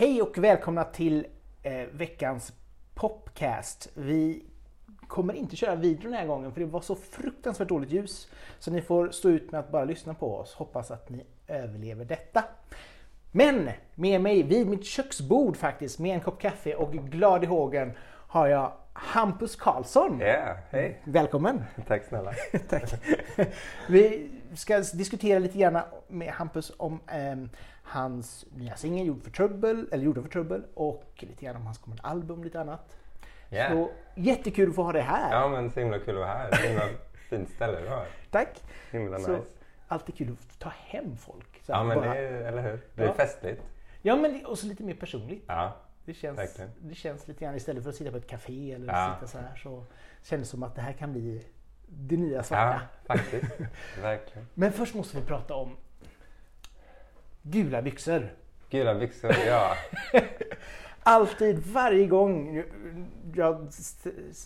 Hej och välkomna till eh, veckans popcast. Vi kommer inte köra video den här gången för det var så fruktansvärt dåligt ljus. Så ni får stå ut med att bara lyssna på oss. Hoppas att ni överlever detta. Men med mig vid mitt köksbord faktiskt med en kopp kaffe och glad i hågen har jag Hampus Karlsson. Ja, hej. Välkommen! Tack snälla. Tack. Vi ska diskutera lite grann med Hampus om ehm, hans nya singel Gjord för trubbel, eller Gjorda för trubbel och lite grann om hans kommande album och lite annat. Ja. Så jättekul att få ha dig här. Ja, men så himla kul att vara här. Så himla fint ställe du har. Tack! Himla Så, nice. alltid kul att ta hem folk. Så Ja, men bara- det är, eller hur? Det är Ja. festligt. ja men och så lite mer personligt. Ja, Det känns, Verkligen. det känns lite grann istället för att sitta på ett café eller Ja. sitta så här så känns det som att det här kan bli det nya ja svarta. faktiskt. Verkligen. Men först måste vi prata om gula byxor. Gula byxor, ja. Alltid, varje gång jag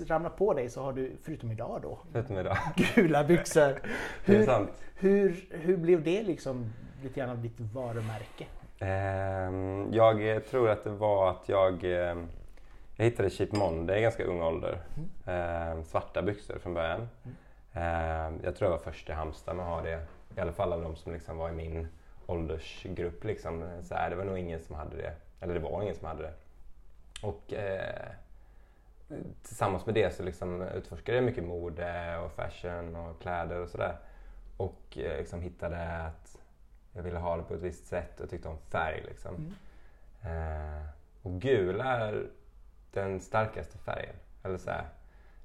ramlar på dig så har du, förutom idag då, Förutom idag. gula byxor. Hur, hur, hur blev det liksom lite grann av ditt varumärke? Ehm, jag tror att det var att jag, ehm, jag hittade Cheap Monday i ganska ung ålder. Ehm, svarta byxor från början. Ehm, jag tror jag var först i Halmstad med att ha det. I alla fall av de som liksom var i min åldersgrupp. Liksom. Så här, det var nog ingen som hade det. Eller det var ingen som hade det. Och eh, tillsammans med det så liksom utforskade jag mycket mode och fashion och kläder och sådär. Och eh, liksom hittade att jag ville ha det på ett visst sätt och tyckte om färg. Liksom. Eh, och gul är den starkaste färgen. Eller så här,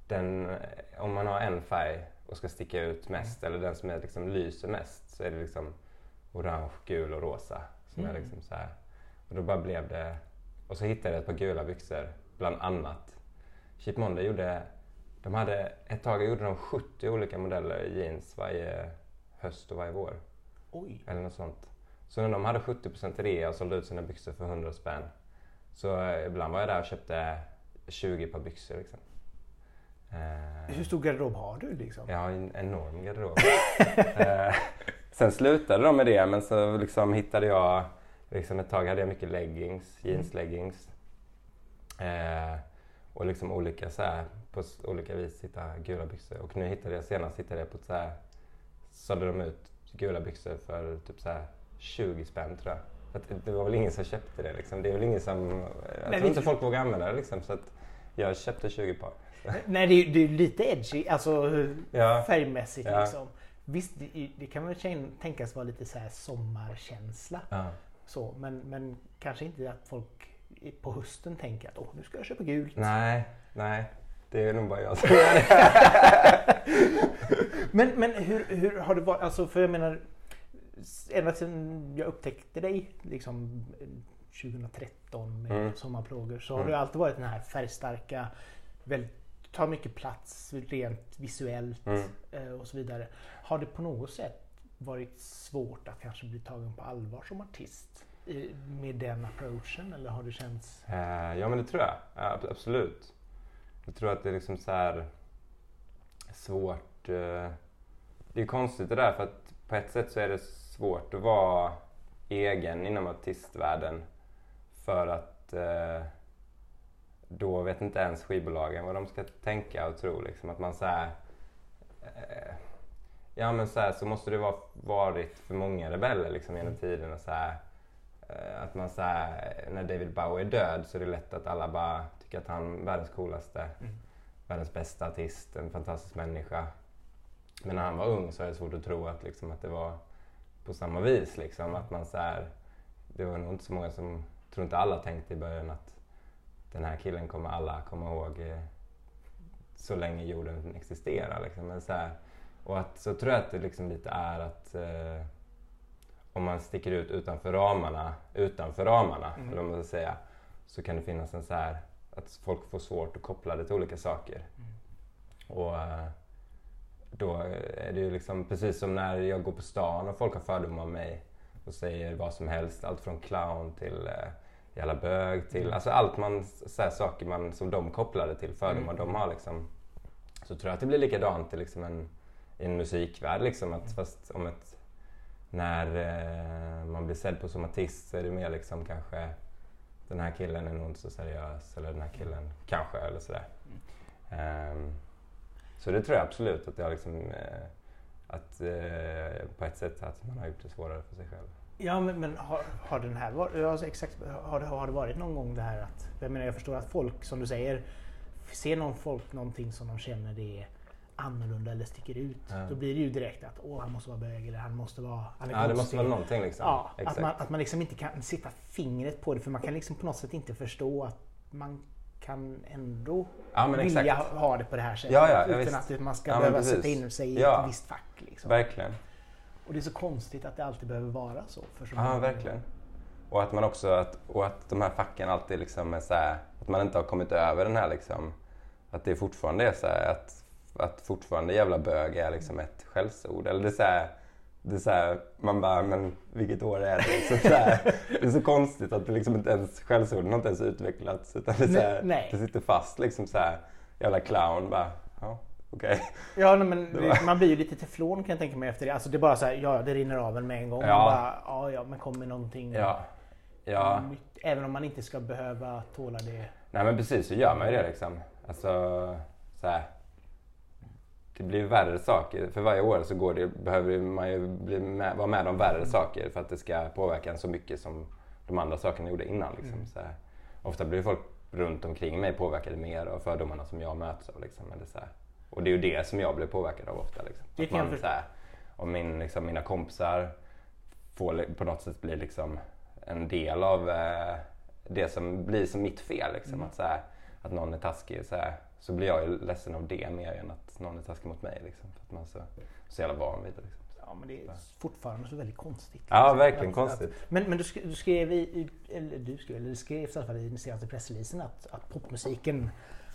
den, om man har en färg och ska sticka ut mest, eller den som är, liksom, lyser mest, så är det liksom orange, gul och rosa. Som är Mm. liksom så här. Och då bara blev det... Och så hittade jag ett par gula byxor, bland annat. Cheap Monday gjorde... De hade, ett tag gjorde de 70 olika modeller jeans varje höst och varje vår. Oj, Eller något sånt. Så när de hade 70% rea och sålde ut sina byxor för 100 spänn. Så eh, ibland var jag där och köpte 20 par byxor. Liksom. Eh, hur stor garderob har du liksom? jag har en enorm garderob. eh, sen slutade de med det men så liksom hittade jag, liksom ett tag hade jag mycket leggings, jeansleggings. Eh, och liksom olika så här, på olika vis hitta gula byxor. Och nu hittade jag senast hittade jag på ett så här, sålde de ut gula byxor för typ så här 20 spänn tror jag. För det var väl ingen som köpte det liksom. Det är väl ingen som, jag Nej, tror vi- inte folk vågar använda det liksom. Så att jag köpte 20 par. Nej, det är, det är lite edgy, alltså Ja. färgmässigt Ja. liksom. Visst, det, det kan väl tänkas vara lite så här sommarkänsla. Ja. Så, men, men kanske inte att folk på hösten tänker att Åh, nu ska jag köpa gult. Nej, nej. Det är nog bara jag som gör det. Men, men hur, hur har det varit? Alltså, för jag menar, ända sedan jag upptäckte dig liksom, eh, 2013 med Mm. Sommarplågor så har Mm. du alltid varit den här färgstarka, väldigt, tar mycket plats rent visuellt Mm. eh, och så vidare. Har det på något sätt varit svårt att kanske bli tagen på allvar som artist i- med den approachen eller har det känts... Eh, ja, men det tror jag. Ja, ab- absolut. Jag tror att det är liksom så här svårt. eh, Det är konstigt det där för att på ett sätt så är det svårt att vara egen inom artistvärlden. För att eh, då vet inte ens skivbolagen vad de ska tänka och tro. Liksom. Att man så här, eh, Ja men så här, så måste det vara varit för många rebeller liksom genom tiderna. Så här, Eh, Att man så här, när David Bowie är död så är det lätt att alla bara tycker att han är världens coolaste, världens bästa artist, en fantastisk människa. Men när han var ung så är det svårt att tro att, liksom, att det var på samma vis. Liksom. Att man så här, det var nog inte så många som, jag tror inte alla tänkte i början att den här killen kommer alla komma ihåg eh, så länge jorden existerar. Liksom. Men så här, och att, så tror jag att det liksom lite är att eh, om man sticker ut utanför ramarna, utanför ramarna, Mm. eller vad man ska säga, så kan det finnas en så här, att folk får svårt att koppla det till olika saker. Och eh, då är det ju liksom precis som när jag går på stan och folk har fördomar om mig och säger vad som helst, allt från clown till eh, jävla bög till, alltså allt man, så här, saker man, som de kopplade till fördomar de har liksom. Så tror jag att det blir likadant i liksom en, i en musikvärld liksom, att fast om ett när eh, man blir sedd på som artist så är det mer liksom kanske den här killen är nog inte så seriös eller den här killen kanske eller sådär. Um, så det tror jag absolut att jag liksom eh, att eh, på ett sätt att man har gjort det svårare för sig själv. Ja, men, men har, har den här varit, alltså exakt, har, det, har det varit någon gång det här att, jag menar jag förstår att folk som du säger, ser någon folk någonting som de känner det är annorlunda eller sticker ut. Ja. Då blir det ju direkt att åh, han måste vara bög eller han måste vara han Ja, det måste vara någonting liksom. Ja, Exakt. att man, att man liksom inte kan sätta fingret på det för man kan liksom på något sätt inte förstå att man kan ändå Ja, vilja exakt. ha det på det här sättet. Ja, ja, utan visst. att man ska Ja, behöva sätta in sig i ett visst fack. Liksom. Verkligen. Och det är så konstigt att det alltid behöver vara så. För så Ja, verkligen. Och att man också, att, och att de här facken alltid liksom är så här, att man inte har kommit över den här liksom, att det fortfarande är så här, att, att fortfarande jävla bög är liksom ett skällsord. Eller det är så här, det är så här, man bara, men vilket år är det? Liksom så här, det är så konstigt att det liksom inte ens, skällsorden har inte ens utvecklats. Utan det, är så här, Nej. det sitter fast liksom så här, jävla clown bara, ja okej. Ja, nej, men var- man blir ju lite teflon kan jag tänka mig efter det. Alltså det är bara så här, ja det rinner av en med en gång. Ja. Bara, ja, ja men kommer någonting Ja. Ja. nytt. Även om man inte ska behöva tåla det. Nej men precis, så gör man ju det liksom. Alltså, så här, Det blir värre saker. För varje år så går det, behöver man ju bli med, vara med om värre saker för att det ska påverka en så mycket som de andra sakerna gjorde innan. Liksom. Så här, ofta blir folk runt omkring mig påverkade mer av fördomarna som jag möts av. Liksom. Eller så här. Och det är ju det som jag blir påverkad av ofta. Liksom. Att man, så här, om min, liksom, mina kompisar får på något sätt bli liksom en del av eh, det som blir som mitt fel. Liksom. Mm. Att, så här, att någon är taskig så, här, så blir jag ju ledsen av det mer än att någon är taskig mot mig. Liksom, för att man är så, så jävla van vid det. Liksom. Ja, men det är fortfarande så väldigt konstigt. Ja, Liksom. verkligen Att- konstigt. Att, men men du, sk- du skrev i, eller du skrev, eller det skrevs i alla fall i den senaste pressreleasen att, att popmusiken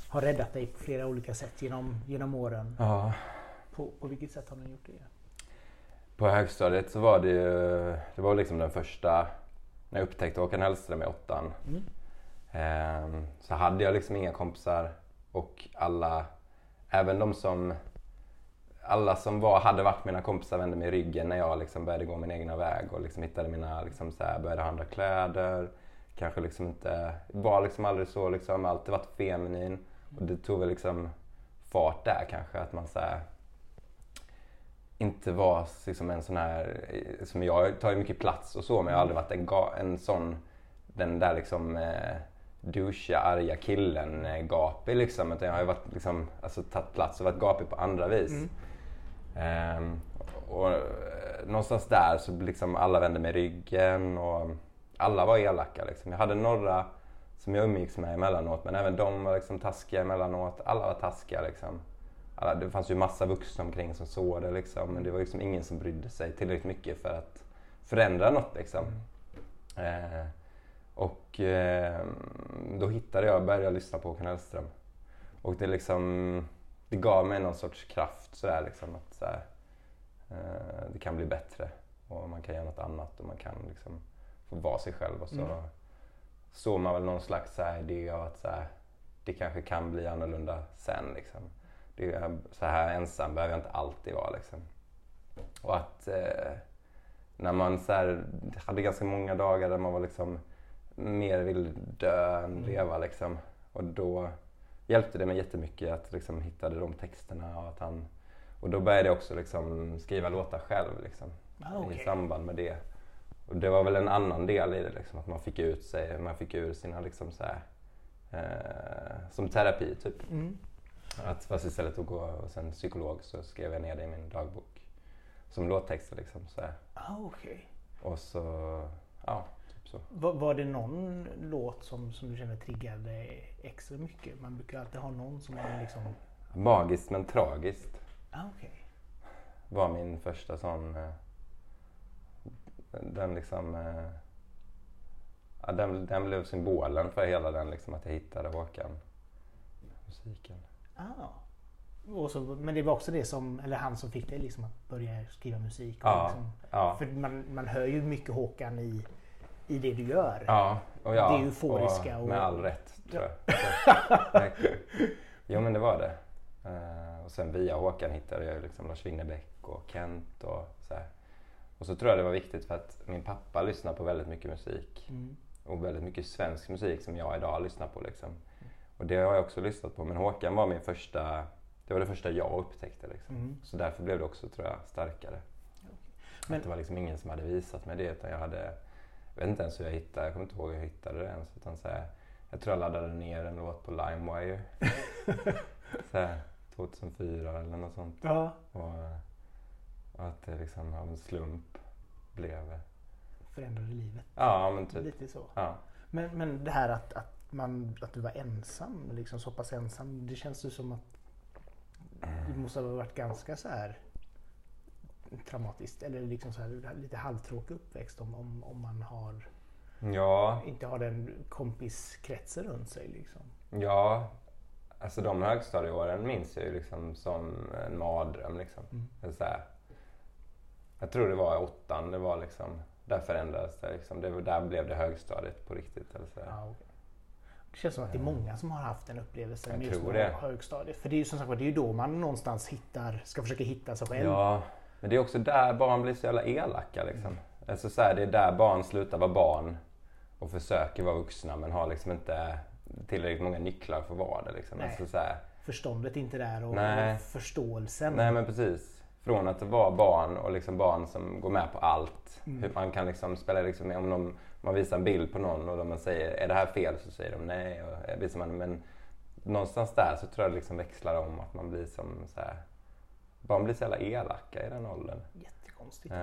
har räddat dig på flera olika sätt genom, genom åren. Ja. På, på vilket sätt har den gjort det? På högstadiet så var det ju, det var liksom den första, när jag upptäckte Håkan Hellström i åttan. Mm. Ehm, så hade jag liksom inga kompisar och alla, även de som, alla som var, hade varit mina kompisar vände mig ryggen när jag liksom började gå min egna väg och liksom hittade mina, liksom så här, började handla kläder. Kanske liksom inte, var liksom aldrig så liksom, alltid varit feminin. Och det tog väl liksom fart där kanske, att man så här, inte var liksom en sån här, som jag tar ju mycket plats och så men jag har aldrig varit en, en sån, den där liksom eh, douchiga, arga killen eh, gapig liksom. Utan jag har ju varit liksom, alltså tagit plats och varit gapig på andra vis. Mm. Ehm, och eh, någonstans där så liksom alla vände mig ryggen och alla var elaka liksom. Jag hade några som jag umgicks med emellanåt men även de var liksom taskiga emellanåt. Alla var taskiga liksom. Alla, det fanns ju massa vuxna omkring som såg det liksom, men det var liksom ingen som brydde sig tillräckligt mycket för att förändra något liksom. Eh, och eh, då hittade jag, började jag lyssna på Håkan Hellström. Och det liksom, det gav mig någon sorts kraft sådär liksom att så här, eh, det kan bli bättre och man kan göra något annat och man kan liksom få vara sig själv och så Mm. såg man väl någon slags så här, idé av att så här, det kanske kan bli annorlunda sen liksom. Det är, så här ensam behöver jag inte alltid vara liksom. Och att eh, när man så här, hade ganska många dagar där man var liksom mer vill dö än Mm. leva liksom. Och då hjälpte det mig jättemycket att liksom hittade de texterna och att han och då började jag också liksom skriva låtar själv liksom, Ah, okej. i samband med det. Och det var väl en annan del i det, liksom, att man fick ut sig, man fick ur sina liksom så här, eh, som terapi typ. Mm. Att fast istället att gå hos en psykolog så skrev jag ner det i min dagbok. Som låttexter liksom. Så här. Ah, okej. Och så, ja, typ så. Var, var det någon låt som, som du kände triggade extra mycket? Man brukar alltid ha någon som är liksom... Magiskt men tragiskt Ah, okej. var min första sån... Eh, den liksom... Eh, ja, den, den blev symbolen för hela den liksom att jag hittade Håkan. Musiken. Ah. Och så, men det var också det som, eller han som fick dig liksom att börja skriva musik. Ja, liksom, ja. För man, man hör ju mycket Håkan i, i det du gör. Ja, och ja, Det euforiska och och- med all rätt tror jag. Jo men det var det. Eh, och sen via Håkan hittade jag liksom Lars Winnerbäck och Kent och så här. Och så tror jag det var viktigt för att min pappa lyssnar på väldigt mycket musik. Mm. och väldigt mycket svensk musik som jag idag lyssnar på. Liksom. Och det har jag också lyssnat på. Men Håkan var min första, det var det första jag upptäckte. Liksom. Mm. Så därför blev det också, tror jag, starkare. Men- Att det var liksom ingen som hade visat mig det. Utan jag hade, jag vet inte ens hur jag hittade, jag kommer inte ihåg hur jag hittade det ens. Utan så här, jag tror jag laddade ner en låt på LimeWire. så här, 2004 eller något sånt. Ja. Och, och att det liksom av en slump blev... Förändrade livet. Ja, men typ. Lite så. Ja. Men, men det här att, att, man, att du var ensam, liksom så pass ensam. Det känns ju som att det måste ha varit ganska så här traumatiskt eller liksom så här, lite halvtråkig uppväxt om, om, om man har, Ja, inte har den kompiskretsen runt sig. Liksom. ja. Alltså de högstadieåren minns jag ju liksom som en mardröm. Liksom. Mm. Så här, jag tror det var åttan, det var liksom, där förändrades det. Liksom. det där blev det högstadiet på riktigt. Eller så. Ja, okej. Det känns som att det är många som har haft en upplevelse Jag just på det. högstadiet. För det är ju som sagt det är ju då man någonstans hittar, ska försöka hitta sig själv. Ja, men det är också där barn blir så jävla elaka. Liksom. Alltså så här, det är där barn slutar vara barn och försöker vara vuxna men har liksom inte tillräckligt många nycklar för att vara det. Liksom. Alltså så här, Förståndet är inte där och, Nej. förståelsen. nej men precis. Från att vara barn och liksom barn som går med på allt. Mm. Hur man kan liksom spela liksom, om någon, man visar en bild på någon och man säger är det här fel så säger de nej. Och visar man, men någonstans där så tror jag det liksom växlar om att man blir som så här, barn blir så jävla elaka i den åldern. Jättekonstigt. Eh,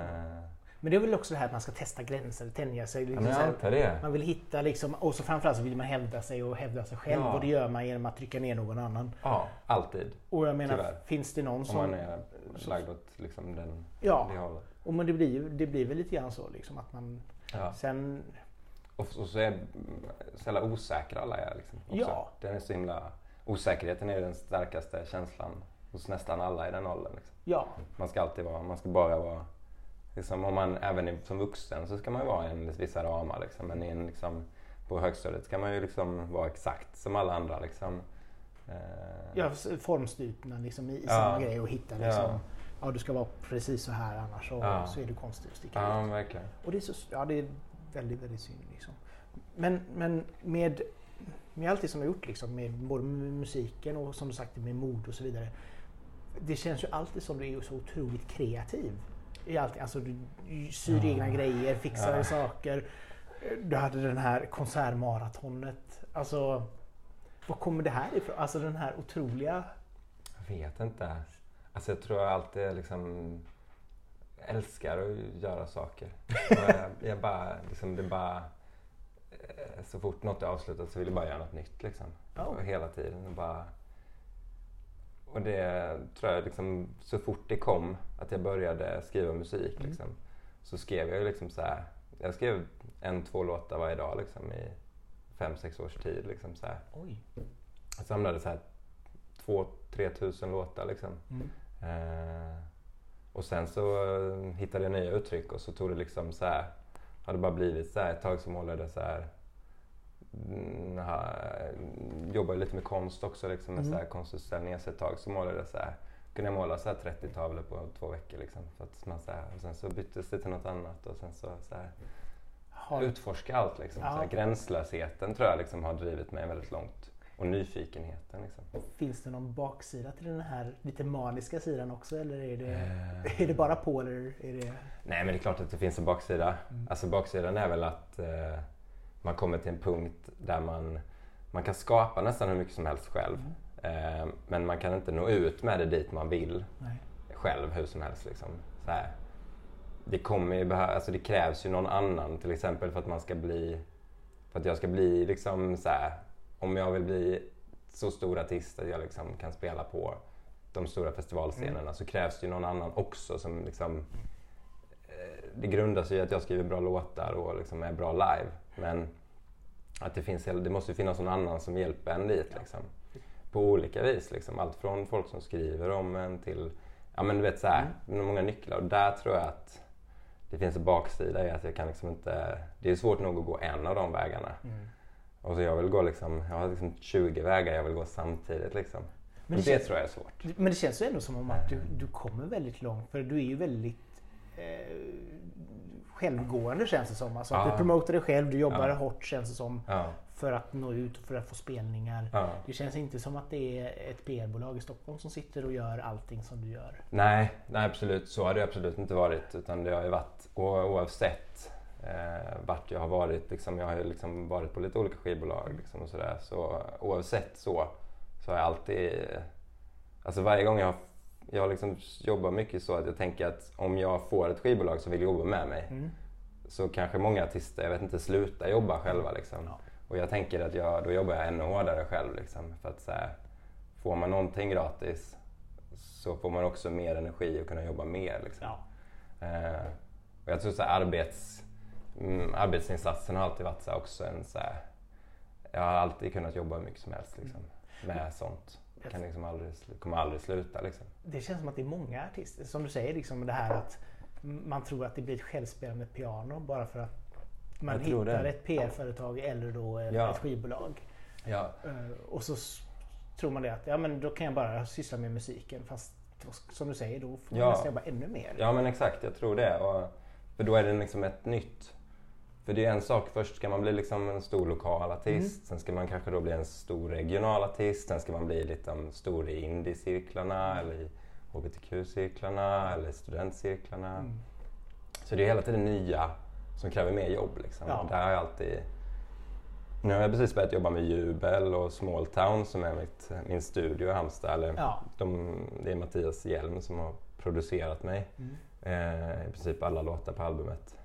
Men det är väl också det här att man ska testa gränser, tänja sig. ja, Liksom jag här, det. man vill hitta liksom, och så framförallt så vill man hävda sig och hävda sig själv. Ja. Och det gör man genom att trycka ner någon annan. Ja, alltid. Och jag menar, Tyvärr. finns det någon Om som... man är lagd åt liksom den, Ja, det hållet. och men det blir, det blir väl lite grann så liksom att man... Ja. Sen... Och, och så är så jävla osäkra alla är liksom. Också. Ja. Den är så himla... Osäkerheten är ju den starkaste känslan hos nästan alla i den åldern. Liksom. Ja, Man ska alltid vara, man ska bara vara... Liksom, om man även som vuxen så ska man ju vara i en vissa ramar liksom. Men en, liksom, på högstadiet ska man ju liksom vara exakt som alla andra liksom. Eh, ja formstupna liksom i, Ja. samma grej och hitta liksom... Ja. Ja. du ska vara precis så här annars så, Ja. så är du konstig och sticker ja, ut. verkligen. Och det är, så, ja, det är väldigt, väldigt synd. Liksom. Men, men med, med allt det som jag gjort, liksom, med både musiken och som du sagt med mod och så vidare. Det känns ju alltid som du är så otroligt kreativ. I allt, alltså, du syr egna grejer, fixar Ja. saker. Du hade den här konsertmaratonet. Alltså, var kommer det här ifrån? Alltså den här otroliga... Jag vet inte. Alltså jag tror jag alltid liksom älskar att göra saker. Jag, jag bara, liksom, det bara... eh, Så fort något är avslutat så vill jag bara göra något nytt liksom. Och hela tiden. Och, bara, och det tror jag liksom, så fort det kom att jag började skriva musik Mm. liksom, så skrev jag ju liksom så här. Jag skrev en, två låtar varje dag liksom i fem, sex års tid. Liksom, så här. Oj. Jag samlade så här två, tre tusen låtar liksom. Mm. Eh, och sen så eh, hittade jag nya uttryck och så tog det liksom så här, hade bara blivit så här ett tag så målade jag så här, mm, ha, jobbade lite med konst också liksom med Mm. så här konstutställningar så ett tag så målade jag så här, kunde jag måla så här 30 tavlor på två veckor liksom. Så att man så här, och sen så byttes det till något annat och sen så, så här, Har, utforska allt liksom. Ja. Så här, gränslösheten tror jag liksom har drivit mig väldigt långt. Och nyfikenheten liksom. Finns det någon baksida till den här lite maniska sidan också eller är det, Eh. är det bara på eller är det... Nej men det är klart att det finns en baksida. Mm. Alltså baksidan är väl att eh, man kommer till en punkt där man, man kan skapa nästan hur mycket som helst själv. Mm. Eh, men man kan inte nå ut med det dit man vill Nej. själv hur som helst. Liksom. Så här. Det, kommer ju behö- alltså det krävs ju någon annan till exempel för att man ska bli för att jag ska bli liksom så här, om jag vill bli så stor artist att jag liksom kan spela på de stora festivalscenerna Mm. så krävs det ju någon annan också som liksom eh, det grundar sig i att jag skriver bra låtar och liksom är bra live. Men att det, finns, det måste finnas någon annan som hjälper en dit. Liksom. På olika vis. Liksom. Allt från folk som skriver om en till ja, men du vet, så här, Mm. många nycklar. Och där tror jag att det finns en baksida i att jag kan liksom inte... Det är svårt nog att gå en av de vägarna. Mm. Och så jag vill gå liksom, jag har liksom 20 vägar jag vill gå samtidigt. Liksom. Men Men det det, känns- tror jag är svårt. Men det känns ju ändå som om att du, du kommer väldigt långt för du är ju väldigt eh, självgående känns det som. Alltså Ja. du promotar dig själv, du jobbar Ja. hårt känns det som. Ja, För att nå ut och för att få spelningar. Det känns inte som att det är ett PR-bolag i Stockholm som sitter och gör allting som du gör. Nej, nej, absolut. Så har det absolut inte varit. Utan det har ju varit, oavsett eh, vart jag har varit, liksom, jag har ju liksom varit på lite olika skivbolag liksom, och sådär. Så oavsett så, så har jag alltid... Alltså varje gång jag har jag liksom jobbar mycket så att jag tänker att om jag får ett skivbolag som vill jobba med mig Mm. så kanske många artister, jag vet inte, slutar jobba själva. Liksom. Ja. Och jag tänker att jag, då jobbar jag ännu hårdare själv. Liksom, för att så här, får man någonting gratis så får man också mer energi och kunna jobba mer. Liksom. Ja. Eh, och jag tror så här, arbets, mm, arbetsinsatsen har alltid varit så också en så här, Jag har alltid kunnat jobba hur mycket som helst liksom, med sånt. Jag kan liksom aldrig, kommer aldrig sluta. Liksom. Det känns som att det är många artister, som du säger, liksom det här att man tror att det blir ett självspelande piano bara för att man Jag hittar ett PR-företag eller då ett, Ja. ett skivbolag. Ja, Eh, Och så tror man det att ja, men då kan jag bara syssla med musiken. Fast som du säger, då får man Ja. nästan jobba ännu mer. Ja men exakt, jag tror det. Och, för då är det liksom ett nytt. För det är en sak, först ska man bli liksom en stor lokal artist, sen ska man kanske då bli en stor regional artist, sen ska man bli liksom stor i indiecirklarna eller i hbtq-cirklarna eller studentcirklarna. Mm. Så det är hela tiden nya som kräver mer jobb. Liksom. Ja. Där har jag alltid... Nu har jag precis börjat jobba med Jubel och Small Town som är mitt, min studio i Halmstad. Eller Ja. de, det är Mattias Hjelm som har producerat mig. Mm. Eh, I princip alla låtar på albumet.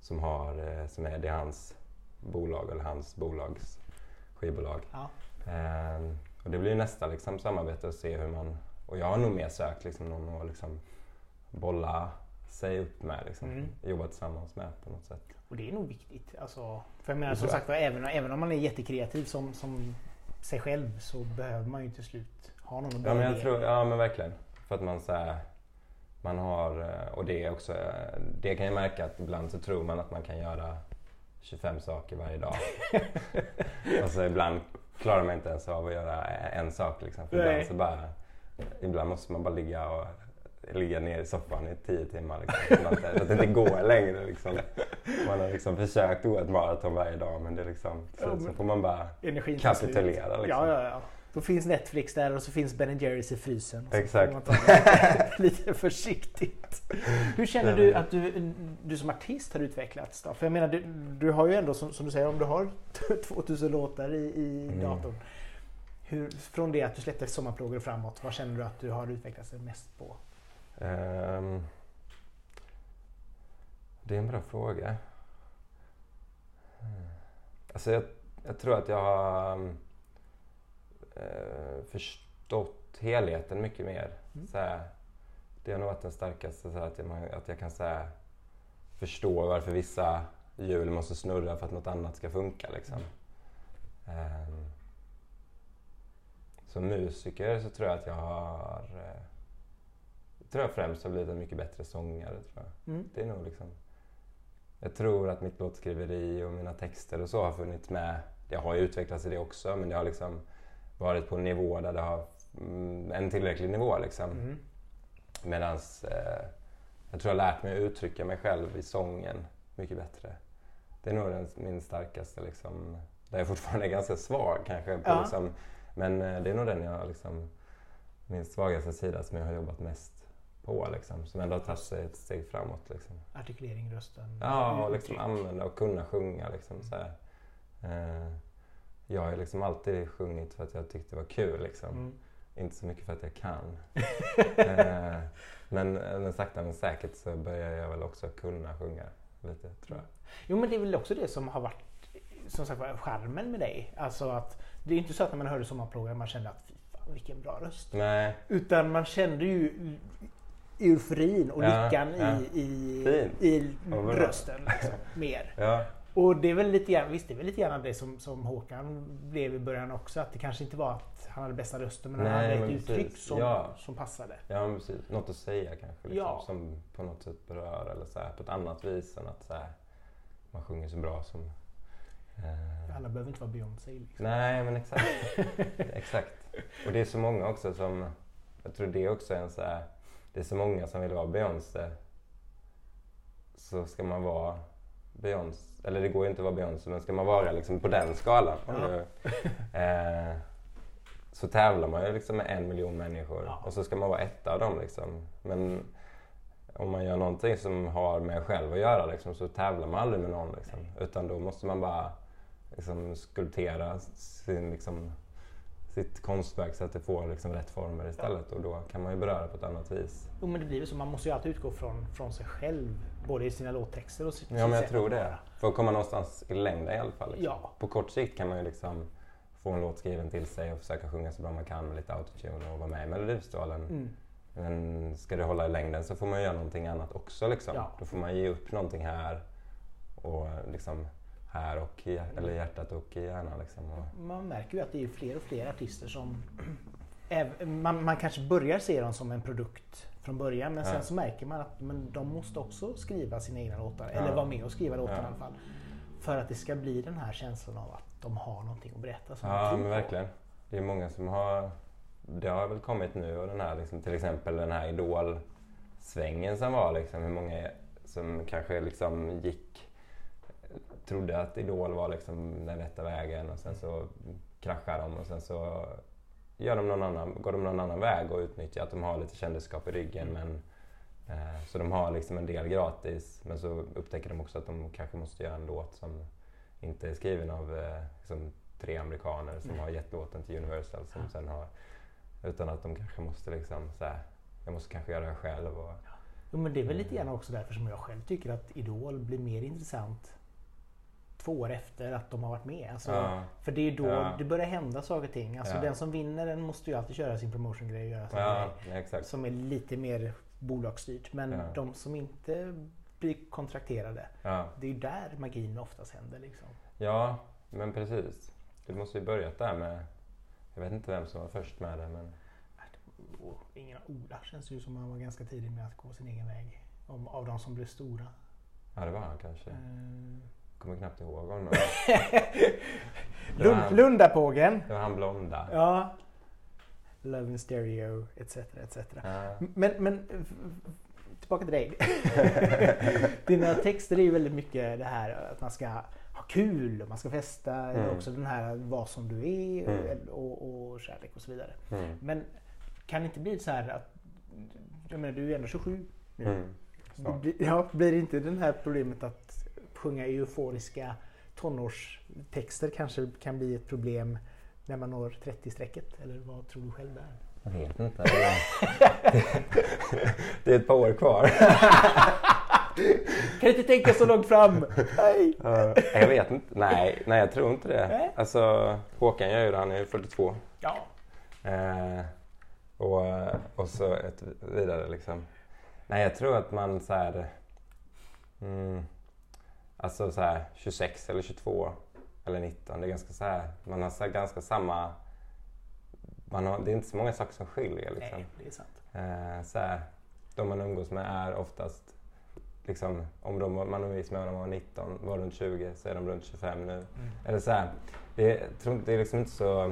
Som, har, eh, som är, det är hans bolag eller hans bolags skivbolag. Ja. Eh, och det blir nästa liksom, samarbete att se hur man... Och jag har nog mer sökt liksom, någon att liksom, bolla sig upp med. Liksom, Mm. Jobba tillsammans med på något sätt. Och det är nog viktigt. Alltså, för jag menar som sagt även, även om man är jättekreativ som, som sig själv så behöver man ju till slut ha någon att Ja men, jag med. tror, ja men verkligen. För att man så här, man har, eh, och det är också, eh, det kan jag märka att ibland så tror man att man kan göra 25 saker varje dag. och så ibland klarar man inte ens av att göra en sak liksom. För Nej. ibland så bara, ibland måste man bara ligga och ligga ner i soffan i tio timmar liksom. Att, att det inte går längre liksom. Man har liksom försökt gå ett maraton varje dag men det liksom, så, så får man bara kapitulera liksom. Ja, ja, ja. Då finns Netflix där och så finns Ben Jerrys i frysen. Exakt. lite försiktigt. Hur känner du att du, du som artist har utvecklats då? För jag menar, du, du har ju ändå som, som du säger, om du har 2000 låtar i, i Mm. datorn. Hur, från det att du släppte sommarplågor och framåt, vad känner du att du har utvecklats mest på? Ehm, det är en bra fråga. Hmm. Alltså jag, jag tror att jag har eh, förstått helheten mycket mer. Mm. Så här, det har nog varit den starkaste, så här, att, jag, att jag kan så här, förstå varför vissa hjul måste snurra för att något annat ska funka. Liksom. Ehm, som musiker så tror jag att jag har eh, jag tror jag främst har blivit en mycket bättre sångare. Tror jag. Mm. Det är nog liksom, jag tror att mitt låtskriveri och mina texter och så har funnits med. Det har ju utvecklats i det också men det har liksom varit på en nivå där det har mm, en tillräcklig nivå. Liksom. Mm. Medans eh, jag tror jag lärt mig att uttrycka mig själv i sången mycket bättre. Det är nog den, min starkaste, liksom, där jag fortfarande är ganska svag kanske. På, Ja. liksom, men eh, det är nog den jag liksom, min svagaste sida som jag har jobbat mest på. Liksom, som ändå har tagit sig ett steg framåt. Liksom. Artikulering, rösten, Ja, och liksom använda och kunna sjunga. Liksom, så här. Eh, jag har liksom alltid sjungit för att jag tyckte det var kul. Liksom. Mm. Inte så mycket för att jag kan. eh, men, men sakta men säkert så börjar jag väl också kunna sjunga lite, tror jag. Jo men det är väl också det som har varit som sagt var charmen med dig. Alltså att det är inte så att när man hörde sommarplågor man kände att fy fan vilken bra röst. Nej, Utan man kände ju euforin och Ja, lyckan ja. i, i, Fint. i rösten. Liksom, mer. ja, Och det är väl lite grann, visst det är väl lite grann det som, som Håkan blev i början också. Att det kanske inte var att han hade bästa rösten men han Nej, hade ett men uttryck precis. som, Ja. som passade. ja men precis. Något att säga kanske. Liksom, Ja. Som på något sätt berör eller så här, på ett annat vis än att så här, man sjunger så bra som... Eh, Alla behöver inte vara Beyoncé. Liksom. Nej, men exakt. exakt. Och det är så många också som... Jag tror det också är en så här... Det är så många som vill vara Beyoncé så ska man vara Beyoncé, eller det går ju inte att vara Beyoncé, men ska man vara liksom på den skalan Ja. nu, eh, så tävlar man ju liksom med en miljon människor Ja. och så ska man vara etta av dem. Liksom. Men om man gör någonting som har med själv att göra liksom, så tävlar man aldrig med någon. Liksom. Utan då måste man bara liksom, skulptera sin, liksom, sitt konstverk så att det får liksom, rätt former istället. Och då kan man ju beröra på ett annat vis. Jo men det blir väl så, man måste ju alltid utgå från, från sig själv. Både i sina låttexter och sitt Ja, men jag tror det. För att komma någonstans i längden i alla fall. Liksom. Ja. På kort sikt kan man ju liksom få en låt skriven till sig och försöka sjunga så bra man kan med lite autotune och vara med i Melodifestivalen. Mm. Men ska det hålla i längden så får man göra någonting annat också. Liksom. Ja. Då får man ge upp någonting här och liksom här och i, eller i hjärtat och i hjärnan. Liksom. Man märker ju att det är fler och fler artister som... man, man kanske börjar se dem som en produkt från början men sen Ja. så märker man att men de måste också skriva sina egna låtar. Ja. Eller vara med och skriva låtarna Ja. i alla fall. För att det ska bli den här känslan av att de har någonting att berätta. Som ja, men verkligen. Det är många som har... Det har väl kommit nu och den här, liksom, till exempel den här Idol-svängen som var. Liksom, hur många som kanske liksom gick... Trodde att Idol var liksom den rätta vägen och sen så kraschar de och sen så gör de någon annan, går de någon annan väg och utnyttjar att de har lite kändisskap i ryggen. Men, eh, så de har liksom en del gratis men så upptäcker de också att de kanske måste göra en låt som inte är skriven av eh, liksom, tre amerikaner som Mm. har gett låten till Universal som Ja. sen har utan att de kanske måste liksom så här, jag måste kanske göra det själv. Och, Jo, men det är väl lite grann också därför som jag själv tycker att Idol blir mer intressant två år efter att de har varit med. Alltså, ja, För det är då Ja. det börjar hända saker och ting. Alltså Ja. den som vinner den måste ju alltid köra sin promotion-grej och göra sin ja, grej. Som är lite mer bolagsstyrt. Men de som inte blir kontrakterade, det är ju där magin oftast händer. Liksom. ja, men precis. Det måste ju börjat där med, jag vet inte vem som var först med det men Och ingen Ola känns ju som han var ganska tidig med att gå sin egen väg. Om, av de som blev stora. ja, det var han kanske. Eh, Kommer knappt ihåg honom. Lund. Lundapågen. Det var han blonda. Ja. Love in stereo etc. etc. Ja. Men, men tillbaka till dig. Dina texter är ju väldigt mycket det här att man ska ha kul och man ska festa. Mm. Också den här var som du är Mm. och, och kärlek och så vidare. Mm. Men kan det inte bli så här att, jag menar du är ändå 27 nu. Mm. Ja, blir det inte det här problemet att sjunga euforiska tonårstexter kanske kan bli ett problem när man når 30-strecket? Eller vad tror du själv där? Jag vet inte. Det är, det är ett par år kvar. Kan inte tänka så långt fram! Nej. Ja, jag vet inte. Nej, nej, jag tror inte det. Nej. Alltså, Håkan gör ju det. Han är ju 42. Ja. Eh, och, och så ett vidare liksom. Nej, jag tror att man så här... Mm, alltså så här 26 eller 22 eller 19. Det är ganska så här... Man har så här ganska samma... Man har, det är inte så många saker som skiljer liksom. Nej, det är sant. Eh, så här, de man umgås med är oftast, liksom, om de, man umgås med när man var 19, var runt 20 så är de runt 25 nu. Mm. Eller så här, det, inte- det är liksom inte så...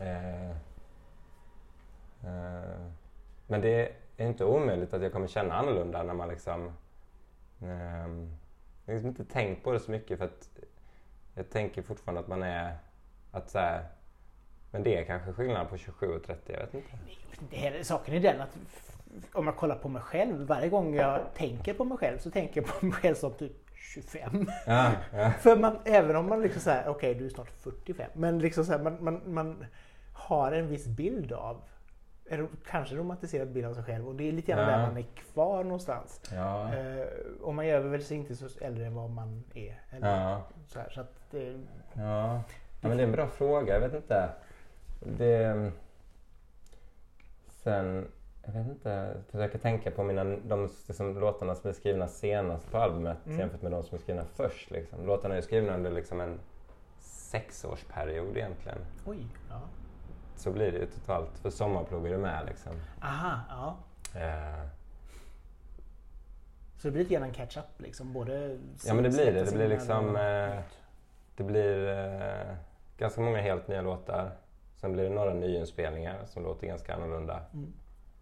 Eh, eh, men det är inte omöjligt att jag kommer känna annorlunda när man liksom... Eh, jag har liksom inte tänkt på det så mycket för att jag tänker fortfarande att man är... Att så här, men det är kanske skillnad på 27 och 30, jag vet inte. Det här, saken är den att om jag kollar på mig själv, varje gång jag tänker på mig själv så tänker jag på mig själv som typ 25. Ja, ja. För man, även om man liksom säger okej du är snart 45. Men liksom så här, man, man, man har en viss bild av, kanske romantiserad bild av sig själv och det är lite grann Ja. där man är kvar någonstans. Ja. Eh, och man gör väl sig inte så äldre än vad man är. Eller, Ja. så här, så att det, Ja. ja, men det är en bra fråga. Jag vet inte. Det... Sen, jag vet inte, jag försöker tänka på mina, de liksom, låtarna som är skrivna senast på albumet Mm. jämfört med de som är skrivna först. Liksom. Låtarna är skrivna under liksom en sexårsperiod egentligen. oj, ja. Så blir det ju totalt. För Sommarplog är det med liksom. Aha, ja. Eh, Så det blir lite grann en catch-up liksom. Både Ja, men det blir det. Det blir liksom, eh, det blir eh, ganska många helt nya låtar. Sen blir det några nyinspelningar som låter ganska annorlunda. Mm.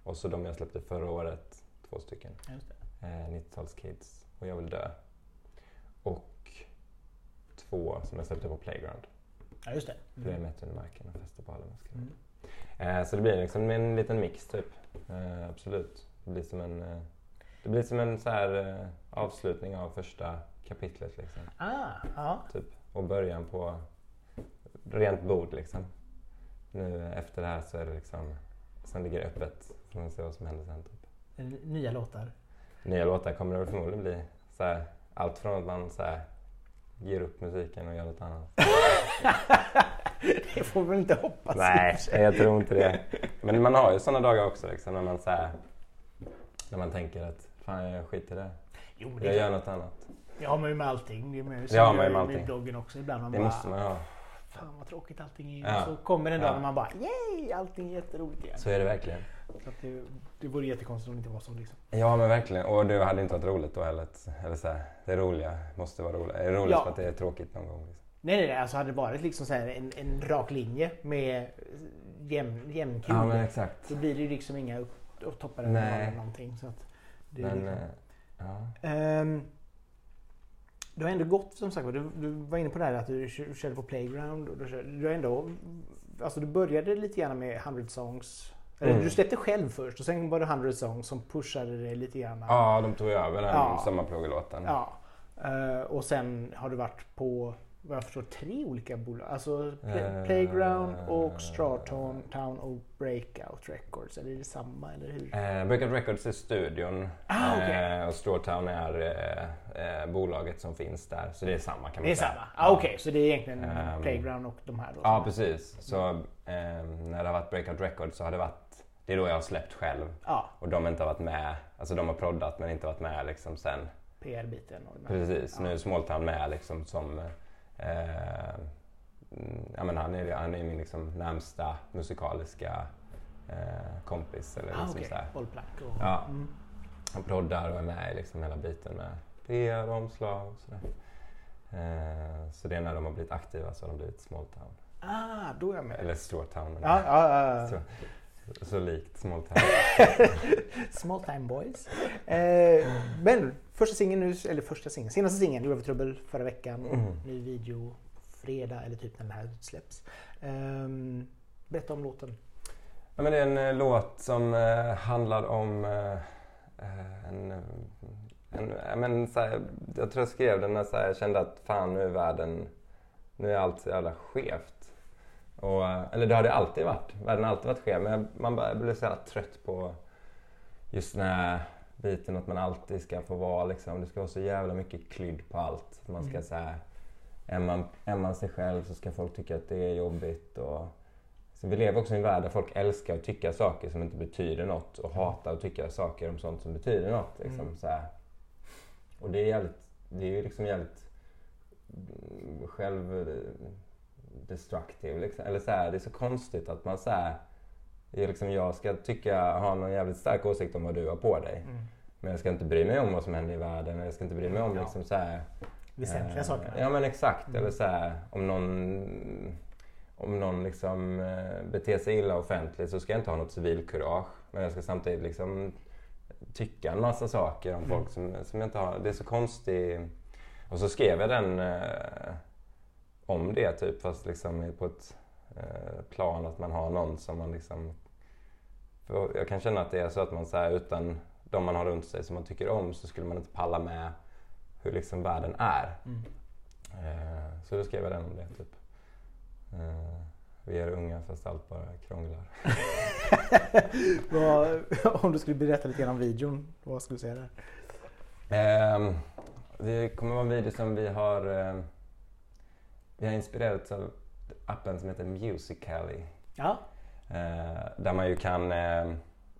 Och så de jag släppte förra året, två stycken. Eh, 90-talskids. och Jag vill dö. Och två som jag släppte på Playground. Ja, just det. För det är mätt under marken och och så. Mm. Eh, så det blir liksom en liten mix typ. Eh, absolut. Det blir som en, eh, det blir som en så här, eh, avslutning av första kapitlet. Liksom, Ah, ja. typ. Och början på rent bord. Liksom. Nu efter det här så är det liksom, sen ligger det öppet. Får man se vad som händer sen. Typ. Nya låtar. Nya låtar kommer det väl förmodligen bli. Så här, allt från att man så här, ger upp musiken och gör något annat. det får vi inte hoppas. Nej, jag tror inte det. Men man har ju sådana dagar också liksom, när man så här, när man tänker att fan jag skiter i det. Jo, men det Jag gör något annat. Det har man ju med allting. Det är med, Det har man ju gör med allting. bloggen också. Ibland man Det bara, måste man ha. fan vad tråkigt allting är. Ja. Så kommer en dag Ja. när man bara, yay, allting är jätteroligt igen. Så är det verkligen. Så att det, det vore jättekonstigt om det inte var så liksom. Ja men verkligen. Och det hade inte varit roligt då heller. Eller så här, det roliga måste vara roligt. Det är roligt Ja. för att det är tråkigt någon gång. Liksom. Nej, nej, nej. Alltså hade det varit liksom så här en, en rak linje med jämn, jämn kul. Ja men exakt. Då blir det ju liksom inga upp, Nej. eller någonting. Så att det Men, liksom. eh, ja. Ehm, du har ändå gått som sagt du, du var inne på det här att du kö- körde på Playground. Och du, du har ändå, alltså du började lite grann med 100 songs. Mm. du släppte själv först och sen var det 100 songs som pushade dig lite grann. ja, de tog över den Ja. sommarplågelåten. Ja. Eh, och sen har du varit på vad jag förstår tre olika bolag. Alltså Play- Eh, Playground och Strawtown Town och Breakout Records. Eller är det samma eller hur? Eh, Breakout Records är studion Ah, eh, och Strawtown är bolaget som finns där. Så det är samma kan man Det är säga. samma? Ah, Okej, så det är egentligen Ehm, Playground och de här då? Ja, precis. Så eh, när det har varit Breakout Records så har det varit, det är då jag har släppt själv. Ja, Och de har inte varit med, alltså de har proddat men inte varit med liksom sen. PR-biten. Precis, nu är Smalltown med liksom som, eh, ja men han är, han är min liksom närmsta musikaliska eh, kompis. Eller Ah, liksom här. Bollplank och... Ja. Mm. Han proddar och är med i liksom hela biten med PR och omslag och sådär. Eh, så det är när de har blivit aktiva så har de blivit Smalltown. Ah, då är jag med. Eller Ja, ja, ja, ja. Så, likt Smalltown. Small time boys. Eh, men första singeln nu, eller första singeln, senaste singeln, vi trubbel förra veckan. Mm. Ny video fredag eller typ när den här släpps. Ehm, berätta om låten. Ja, men det är en eh, låt som eh, handlar om eh, eh, en... eh, en men, så här, jag tror jag skrev den när jag kände att fan nu är världen... Nu är allt så jävla skevt. Och, eh, eller det har det alltid varit. Världen har alltid varit skev. Men man bara, jag blev så jävla trött på just den här biten att man alltid ska få vara liksom. Det ska vara så jävla mycket klydd på allt. Man ska Mm. säga är man, är man sig själv så ska folk tycka att det är jobbigt. Och, så vi lever också i en värld där folk älskar att tycka saker som inte betyder något och hatar att tycka saker om sånt som betyder något. Liksom, Mm. så här. Och det är jävligt, det är ju liksom jävligt mm, självdestruktiv. Liksom. Eller så här, det är så konstigt att man så här, är liksom, jag ska tycka, ha någon jävligt stark åsikt om vad du har på dig. Mm. Men jag ska inte bry mig om vad som händer i världen. Jag ska inte bry mig om Ja. liksom så här, Väsentliga Eh, saker. Ja men exakt. Mm. Eller så här, om någon, om någon liksom, eh, beter sig illa offentligt så ska jag inte ha något civilkurage. Men jag ska samtidigt liksom tycka en massa saker om Mm. folk som, som jag inte har. Det är så konstigt. Och så skrev jag den eh, om det typ fast liksom på ett eh, plan att man har någon som man liksom... Jag kan känna att det är så att man så här, utan de man har runt sig som man tycker om så skulle man inte palla med hur liksom världen är. Mm. Eh, så då skrev jag den om det. Typ. Eh, vi är unga fast allt bara krånglar. Vad, om du skulle berätta lite grann om videon, vad skulle du säga där? Eh, det kommer vara en video som vi har, vi har inspirerats av appen som heter Musical.ly. Ja. Eh, där man ju kan eh,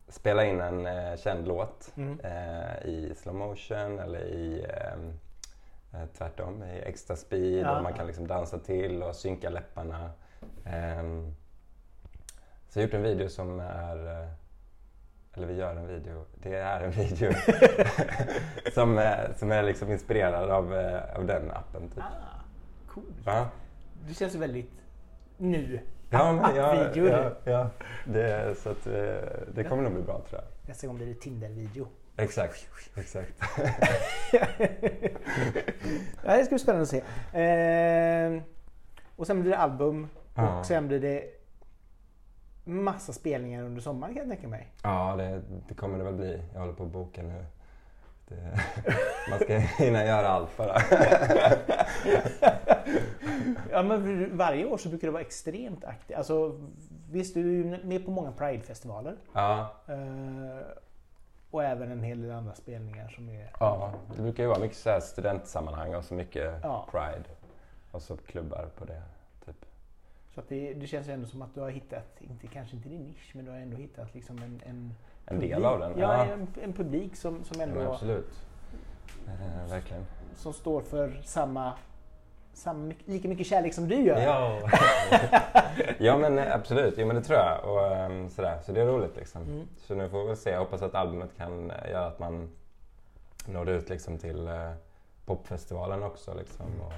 spela in en eh, känd låt Mm. eh, i slow motion eller i ehm, eh, tvärtom, i extra speed Ja. och man kan liksom dansa till och synka läpparna. Ehm, så jag har gjort en video som är, eh, eller vi gör en video, det är en video som, som är liksom inspirerad av, av den appen. Typ. Ah, cool. Ja. Det känns väldigt nu. Ja, men, ja, App-video ja, ja, det, så att, eh, det kommer nog bli bra tror jag. Nästa gång blir det Tinder-video. Exakt, exakt. ja, det ska bli spännande att se. Eh, och sen blir det album Ja. och sen blir det massa spelningar under sommaren kan jag tänka mig. Ja, det, det kommer det väl bli. Jag håller på att boka nu. Det, man ska hinna göra allt bara. Ja, men varje år så brukar det vara extremt aktivt. Alltså, visst, du är ju med på många Pride-festivaler. Ja, Eh, och även en hel del andra spelningar som är... ja, det brukar ju vara mycket så här studentsammanhang och så mycket Ja. Pride. Och så klubbar på det. Typ. Så att det, det känns ju ändå som att du har hittat, inte, kanske inte din nisch, men du har ändå hittat liksom en... En, En del av den. Ja, ja. En, en publik som, som Ja, ändå absolut. Eh, verkligen. som står för samma, samma, lika mycket kärlek som du gör. Ja. ja men absolut, jo, men det tror jag. Och, ehm, sådär. Så det är roligt liksom. Mm. Så nu får vi väl se. Jag hoppas att albumet kan eh, göra att man når ut liksom, till eh, popfestivalen också. Liksom, Mm. och,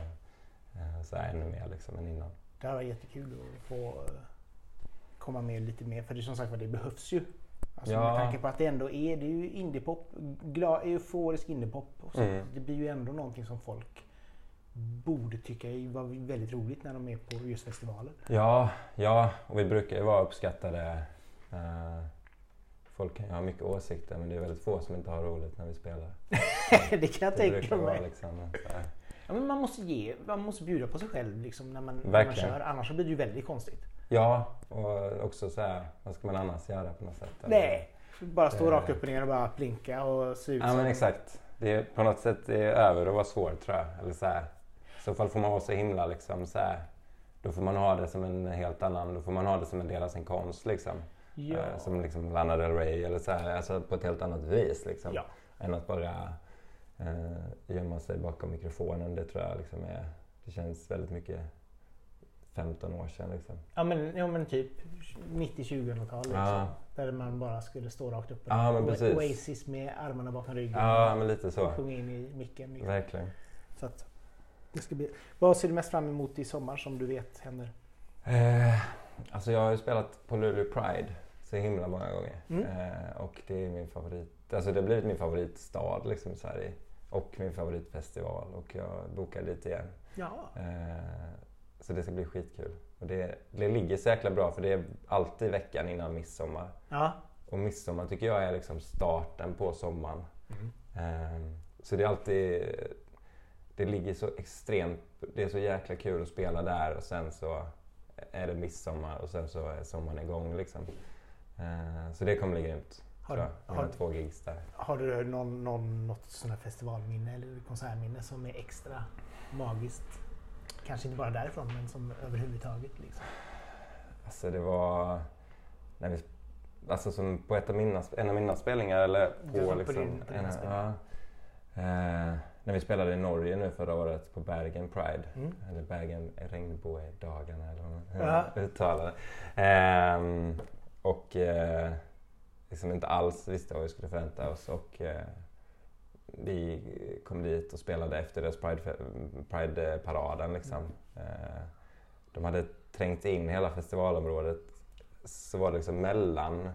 eh, så här, ännu mer liksom, än innan. Det här var jättekul att få komma med lite mer. För det som sagt det behövs ju. Alltså Ja. Med tanke på att det ändå är, det är ju indiepop, glad, euforisk indiepop. Och så. Mm. Det blir ju ändå någonting som folk borde tycka var väldigt roligt när de är på just festivaler. Ja, ja, och vi brukar ju vara uppskattade. Eh, folk kan ju ha mycket åsikter men det är väldigt få som inte har roligt när vi spelar. det kan jag Det tänka mig. liksom. Ja, men man måste ge, man måste bjuda på sig själv liksom, när, man, när man kör. Annars blir det ju väldigt konstigt. Ja, och också så här, vad ska man annars göra på något sätt? Nej, bara stå Det- rakt upp och ner och bara plinka och se ut Ja men exakt. Det är på något sätt över att vara svår tror jag. Eller så här. I så fall får man vara så himla liksom så här. Då får man ha det som en helt annan, då får man ha det som en del av sin konst liksom. Ja. Eh, Som liksom Lana Del Rey eller så här. Alltså på ett helt annat vis liksom. Ja. Än att bara eh, gömma sig bakom mikrofonen. Det tror jag liksom är, det känns väldigt mycket 15 år sedan liksom. Ja men, ja, men typ 90-2000-tal liksom. Ja. Där man bara skulle stå rakt upp. Ja, men precis. Oasis med armarna bakom ryggen. Ja men lite Och så. sjunga in i micken. Liksom. Verkligen. Så att det ska bli... Vad ser du mest fram emot i sommar som du vet händer? Eh, alltså jag har ju spelat på Luleå Pride så himla många gånger. Mm. Eh, och det är min favorit, alltså det har blivit min favoritstad liksom i Sverige. Och min favoritfestival och jag bokar dit igen. Ja. Eh, så det ska bli skitkul. Och det, det ligger så jäkla bra för det är alltid veckan innan midsommar. Ja. Och midsommar tycker jag är liksom starten på sommaren. Mm. Eh, så det är alltid, det ligger så extremt, det är så jäkla kul att spela där och sen så är det midsommar och sen så är sommaren igång liksom. Eh, så det kommer bli grymt. Har, jag. har, två gigs där. har du någon, någon, något sånt här festivalminne eller konsertminne som är extra magiskt? Kanske inte bara därifrån men som överhuvudtaget. Liksom. Alltså det var, när vi, alltså som på ett av mina, en av mina spelningar eller på, Ja, på liksom, din- på en, ja, eh, när vi spelade i Norge nu förra året på Bergen Pride. Mm. Eller Bergen Regnbågsdagarna eller vad man Ja. uttalar det. Ehm, och eh, liksom inte alls visste vad vi skulle förvänta oss. Och, eh, vi kom dit och spelade efter deras Pride- Pride-paraden. liksom. Eh, de hade trängt in hela festivalområdet. Så var det liksom mellan,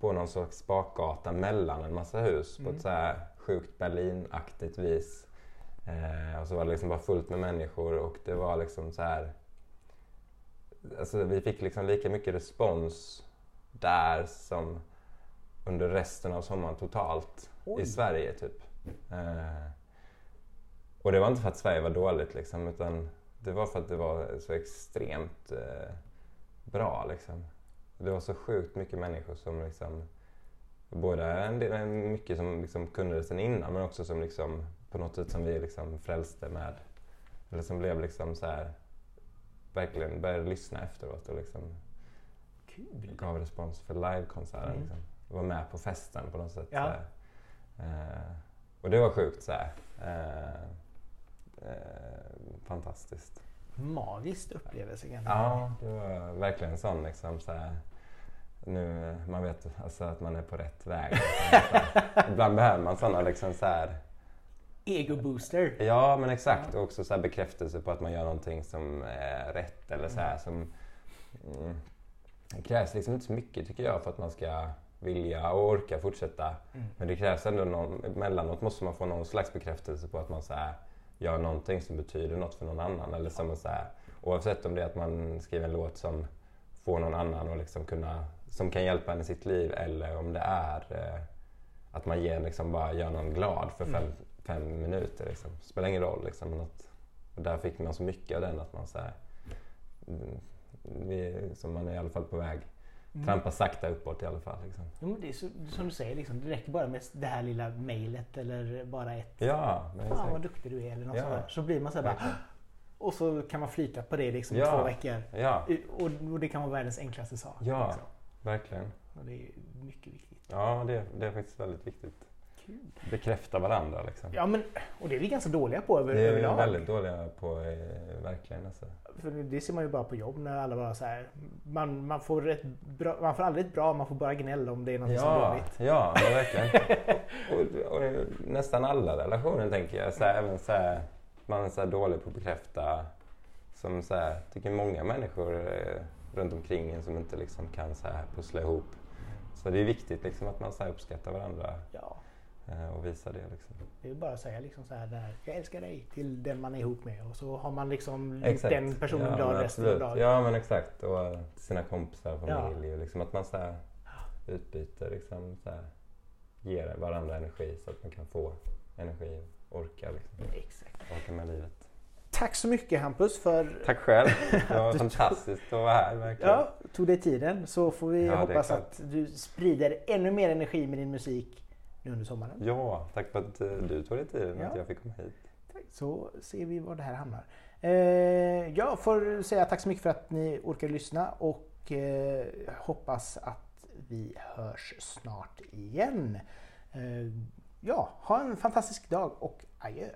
på någon slags bakgata mellan en massa hus på Mm. ett så här sjukt Berlin-aktigt vis. Eh, och så var det liksom bara fullt med människor och det var liksom så här. Alltså vi fick liksom lika mycket respons där som under resten av sommaren totalt Oj. i Sverige typ. Eh, och det var inte för att Sverige var dåligt liksom utan det var för att det var så extremt eh, bra liksom. Det var så sjukt mycket människor som liksom Både en del, mycket som liksom kunde sen innan men också som liksom på något sätt som vi liksom frälste med. Eller som blev liksom så här verkligen började lyssna efteråt och liksom Kul. gav respons för livekonserten. Mm. Liksom. Var med på festen på något sätt. Ja. Eh, och det var sjukt så här. Eh, eh, fantastiskt. Magiskt upplevelse Ja, det var verkligen sån liksom så här. Nu, man vet alltså att man är på rätt väg. Så här. Ibland behöver man såna liksom så här. Ego booster. Ja, men exakt. Och också så här bekräftelse på att man gör någonting som är rätt. Eller så här, som, mm, det krävs liksom inte så mycket tycker jag för att man ska vilja och orka fortsätta. Mm. Men det krävs ändå någon, emellanåt måste man få någon slags bekräftelse på att man så här, gör någonting som betyder något för någon annan. Eller som så här, oavsett om det är att man skriver en låt som får någon annan att liksom kunna, som kan hjälpa en i sitt liv eller om det är eh, att man ger, liksom bara gör någon glad för fem, Mm. fem minuter. Liksom. Spelar ingen roll. Liksom, men att, och där fick man så mycket av den att man så här, mm, vi, som man är i alla fall på väg Mm. trampa sakta uppåt i alla fall. Liksom. Jo, det är så, som du säger, liksom, det räcker bara med det här lilla mejlet eller bara ett Ja, Fan vad duktig du är eller något Ja. sånt. Så blir man så här bara. Och så kan man flyta på det liksom i Ja. två veckor. Ja, Och, och det kan vara världens enklaste sak. Ja. Liksom. Verkligen. Och det är mycket viktigt. Ja, det, det är faktiskt väldigt viktigt. Kul. Bekräfta varandra liksom. Ja men, och det är vi ganska dåliga på över, det är vi väldigt dåliga på, eh, verkligen. Alltså. För det ser man ju bara på jobb när alla bara så här. Man, man, får, ett bra, man får aldrig ett bra, man får bara gnäll om det är något som är Ja, dåligt. ja men verkligen. och, och nästan alla relationer tänker jag. Så här, även så här, man är så dålig på att bekräfta. Som så här, tycker många människor eh, runt omkring en som inte liksom kan så här pussla ihop. Så det är viktigt liksom att man så uppskattar varandra Ja, eh, och visar det. Liksom. det är bara att säga liksom så här där, jag älskar dig till den man är ihop med och så har man liksom Exakt. den personen ja, glad resten av dagen. Ja men exakt. Och sina kompisar, Ja. familj. Och liksom att man så här utbyter, liksom, så här, ger varandra energi så att man kan få energi och orka, liksom, Exakt. orka med livet. Tack så mycket Hampus för Tack själv. Det var fantastiskt att vara här verkligen. Ja, tog dig tiden så får vi Ja, hoppas att du sprider ännu mer energi med din musik nu under sommaren. Ja, tack för att eh, du tog dig tiden Ja. att jag fick komma hit. Så ser vi var det här hamnar. Eh, jag får säga tack så mycket för att ni orkade lyssna och eh, hoppas att vi hörs snart igen. Eh, ja, ha en fantastisk dag och adjö.